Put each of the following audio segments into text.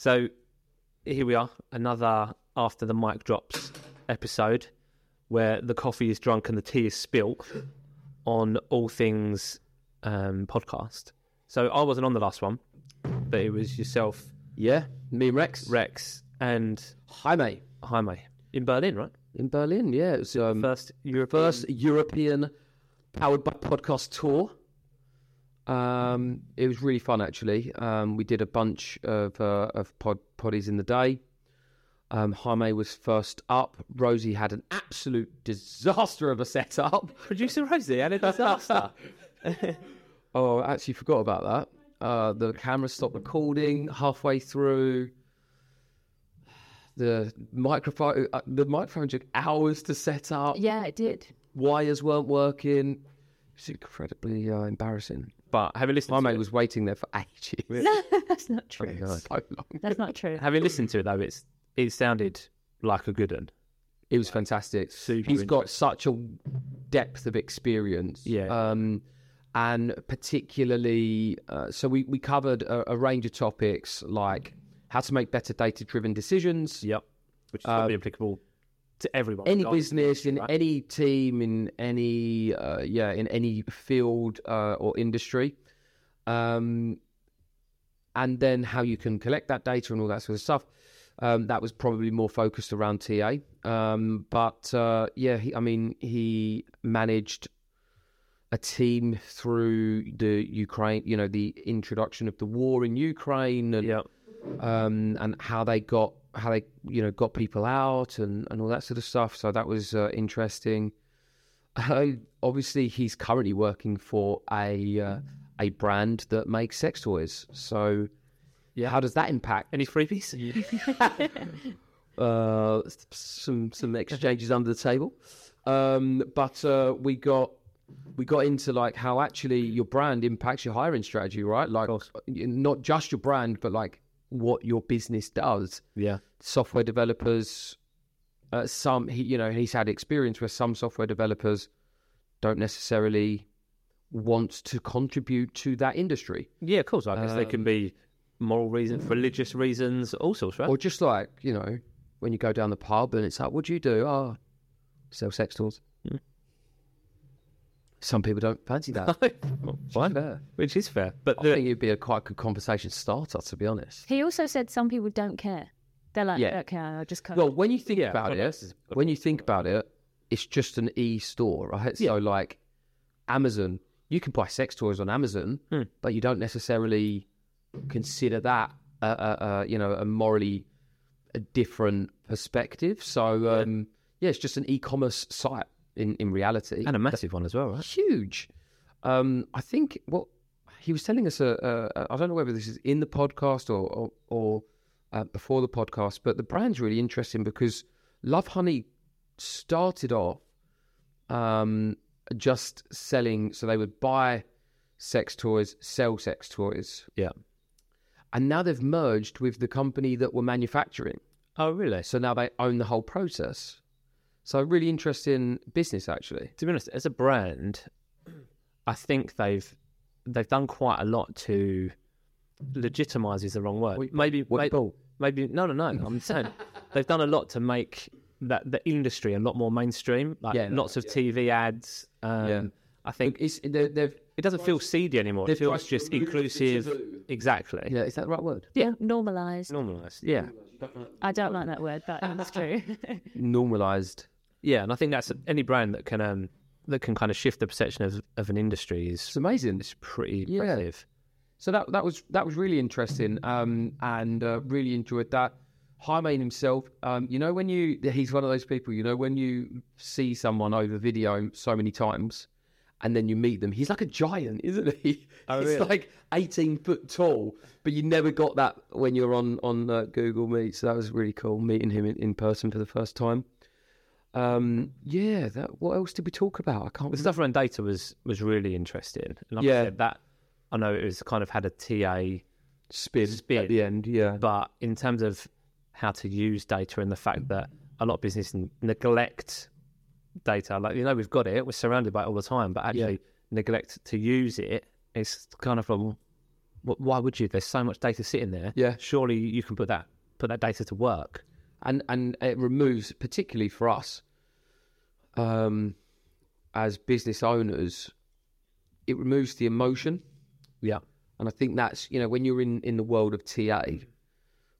So here we are, another after the mic drops episode where the coffee is drunk and the tea is spilt on all things um, podcast. So I wasn't on the last one, but it was yourself, Yeah, me and Rex. Rex, and Hi, mate. Jaime in Berlin, right? In Berlin, yeah. It was um, First European. first European powered by podcast tour. Um, it was really fun, actually. Um, we did a bunch of uh, of pod poddies in the day. Um, Jaime was first up. Rosie had an absolute disaster of a setup. producer Rosie had a disaster. Oh, I actually forgot about that. Uh, the camera stopped recording halfway through. The microphone, uh, the microphone took hours to set up. Yeah, it did. Wires weren't working. It's incredibly uh, embarrassing. But having listened, My to mate it, was waiting there for ages. No, that's not true. So long. That's not true. having listened to it though, it's it sounded like a good one. It was fantastic. Super He's got such a depth of experience. Yeah. Um, and particularly, uh, so we, we covered a, a range of topics like how to make better data driven decisions. Yep, which is probably applicable to everyone. Any business in right? any team in any uh, yeah in any field uh, or industry, um, and then how you can collect that data and all that sort of stuff. Um, that was probably more focused around TA, um, but uh, yeah, he, I mean he managed a team through the Ukraine, you know, the introduction of the war in Ukraine, and um, and how they got how they you know got people out and, and all that sort of stuff. So that was uh, interesting. Uh, obviously, he's currently working for a uh, a brand that makes sex toys. So Yeah. how does that impact? Any freebies? Uh, some some exchanges under the table, um, but uh, we got we got into like how actually your brand impacts your hiring strategy, right? Like not just your brand, but like what your business does. Yeah. software developers uh, some he you know he's had experience where some software developers don't necessarily want to contribute to that industry Yeah, of course. I guess they can be moral reasons, religious reasons, all sorts, right? or just like you know when you go down the pub and it's like what do you do oh sell sex tools. Hmm. Some people don't fancy that Well, Fine, fair. which is fair. But I the, think it'd be a quite good conversation starter to be honest He also said some people don't care. They're like, Yeah. okay, I'll just come. Well, when you think Yeah, about products it, is- when you think about it, it's just an e-store, right? So, like Amazon, you can buy sex toys on Amazon, Hmm. but you don't necessarily consider that, a, a, a, you know, a morally a different perspective. So, um, yeah. it's just an e-commerce site in in reality, and a massive one as well, right? huge. Um, I think what he was telling us, uh, uh, I don't know whether this is in the podcast or or, or uh, before the podcast, but the brand's really interesting because Lovehoney started off um, just selling, so they would buy sex toys, sell sex toys, Yeah. and now they've merged with the company that were manufacturing. Oh, really? So now they own the whole process. So really interesting business, actually. To be honest, as a brand, I think they've they've done quite a lot to legitimize is the wrong word. What- maybe, what maybe, Paul? maybe no, no, no. I'm saying they've done a lot to make that the industry a lot more mainstream. Like Yeah, no, lots of TV ads. Um, Yeah. I think It's, they- they've it doesn't feel seedy anymore. It feels just inclusive. Exactly. Yeah, is that the right word? yeah, normalized. Normalised. Yeah. I don't like that word, but it's true. Normalized. Yeah, and I think that's any brand that can um that can kind of shift the perception of, of an industry is It's amazing. It's pretty Yeah. impressive. So that that was that was really interesting, um, and uh, really enjoyed that. Jaime himself, um, you know, when you he's one of those people, you know, when you see someone over video so many times, and then you meet them, he's like a giant, isn't he? Oh, he's really? like eighteen foot tall, but you never got that when you're on on uh, Google Meet. So that was really cool meeting him in, in person for the first time. Um, yeah, that, what else did we talk about? I can't. The stuff around data was was really interesting. And like Yeah. I said, that I know it was kind of had a TA spin, spin. at the end. Yeah, but in terms of how to use data and the fact that a lot of business n- neglect data, like you know, we've got it, we're surrounded by it all the time, but actually neglect to use it. It's kind of wh- why would you? There's so much data sitting there. Yeah. Surely you can put that put that data to work. And and it removes, particularly for us, um, as business owners, it removes the emotion. Yeah. And I think that's you know when you're in in the world of TA,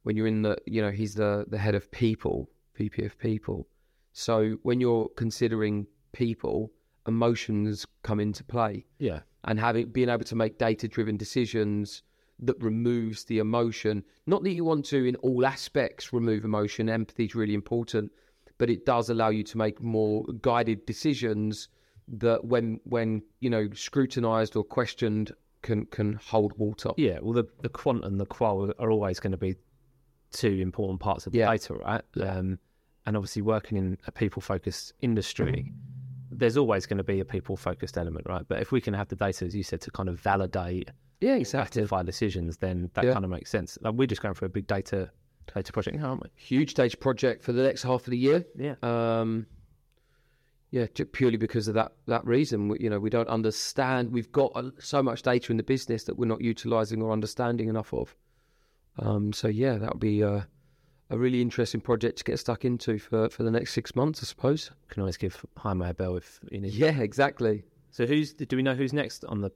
when you're in the you know he's the the head of people, VP of people. So when you're considering people, emotions come into play, Yeah. and having being able to make data driven decisions that removes the emotion. Not that you want to in all aspects remove emotion. Empathy is really important, but it does allow you to make more guided decisions that when when you know scrutinized or questioned can can hold water. Yeah. Well, the the quant and the qual are always going to be two important parts of the Yeah. data, right? Um, and obviously, working in a people focused industry, there's always going to be a people focused element, right? But if we can have the data, as you said, to kind of validate Yeah, exactly. identify decisions, then that Yeah. kind of makes sense. Like we're just going for a big data data project, now, aren't we? Huge data project for the next half of the year. Yeah. Um, yeah, purely because of that that reason. We, you know, we don't understand. We've got uh, so much data in the business that we're not utilizing or understanding enough of. Um, so yeah, that would be a, a really interesting project to get stuck into for, for the next six months, I suppose. Can always give Jaime a bell if you need. Yeah, exactly. So who's do we know who's next on the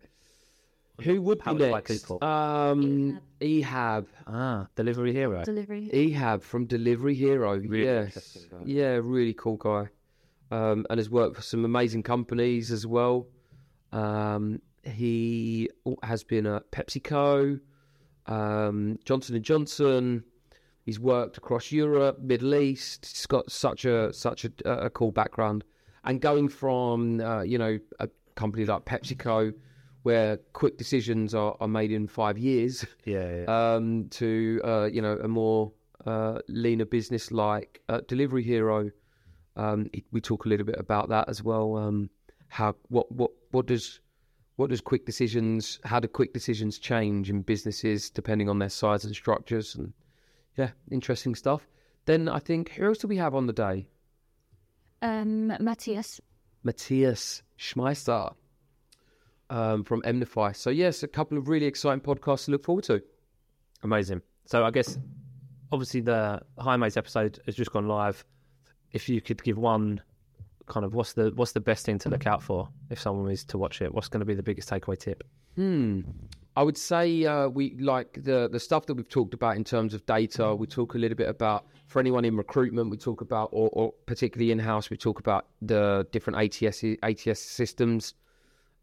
Who would be Powered by next? people. Um, Ehab. ah delivery hero? Delivery. Ehab from Delivery Hero. Really yes. guy. Yeah, really cool guy. Um, and has worked for some amazing companies as well. Um, he has been at PepsiCo, um, Johnson and Johnson. He's worked across Europe, Middle East. He's got such a such a, a cool background. And going from uh, you know a company like PepsiCo, where quick decisions are, are made in five years, Yeah, yeah. um, to uh, you know a more uh, leaner business like uh, Delivery Hero. Um, we talk a little bit about that as well. Um, how what what what does what does quick decisions? How do quick decisions change in businesses depending on their size and structures? And yeah, interesting stuff. Then I think who else do we have on the day? Um, Matthias. Matthias Schmeister um, from Emnify. So yes, a couple of really exciting podcasts to look forward to. Amazing. So I guess obviously the Jaime's episode has just gone live. If you could give one kind of what's the what's the best thing to look out for if someone is to watch it? What's going to be the biggest takeaway tip? Hmm. I would say uh, we like the the stuff that we've talked about in terms of data. We talk a little bit about for anyone in recruitment. We talk about, or, or particularly in house, we talk about the different ATS ATS systems,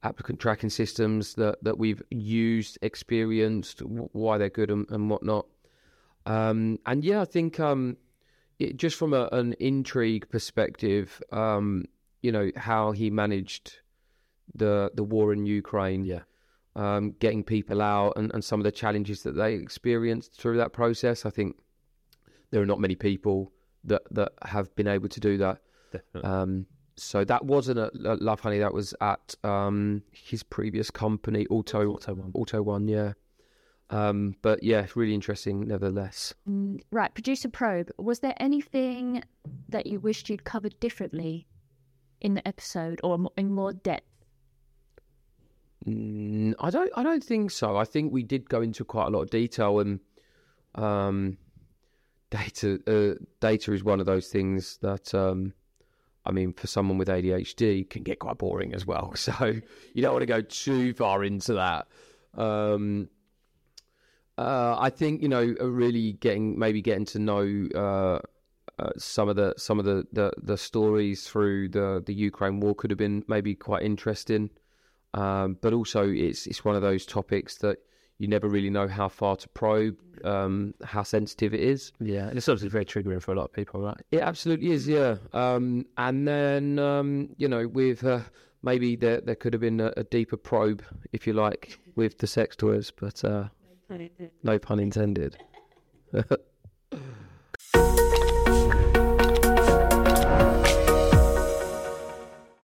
applicant tracking systems that that we've used, experienced, wh- why they're good and, and whatnot. Um, and yeah, I think um, it, just from a, an intrigue perspective, um, you know how he managed the the war in Ukraine Yeah. um, getting people out and, and some of the challenges that they experienced through that process. I think there are not many people that, that have been able to do that. Definitely. So that wasn't at at Lovehoney. That was at um, his previous company, Auto Auto One. Auto One. Yeah. Um, but yeah, really interesting, nevertheless. Mm, Right, producer probe. Was there anything that you wished you'd covered differently in the episode or in more depth? Mm, I don't. I don't think so. I think we did go into quite a lot of detail, and um, data. Uh, data is one of those things that, um, I mean, for someone with ADHD, can get quite boring as well. So you don't want to go too far into that. Um, uh, I think you know, uh, really getting maybe getting to know uh, uh, some of the some of the, the, the stories through the the Ukraine war could have been maybe quite interesting. Um, but also, it's it's one of those topics that you never really know how far to probe, um, how sensitive it is. Yeah, and it's obviously very triggering for a lot of people, right? It absolutely is, yeah. Um, and then um, you know, with uh, maybe there there could have been a, a deeper probe, if you like, with the sex toys, but uh, no pun intended.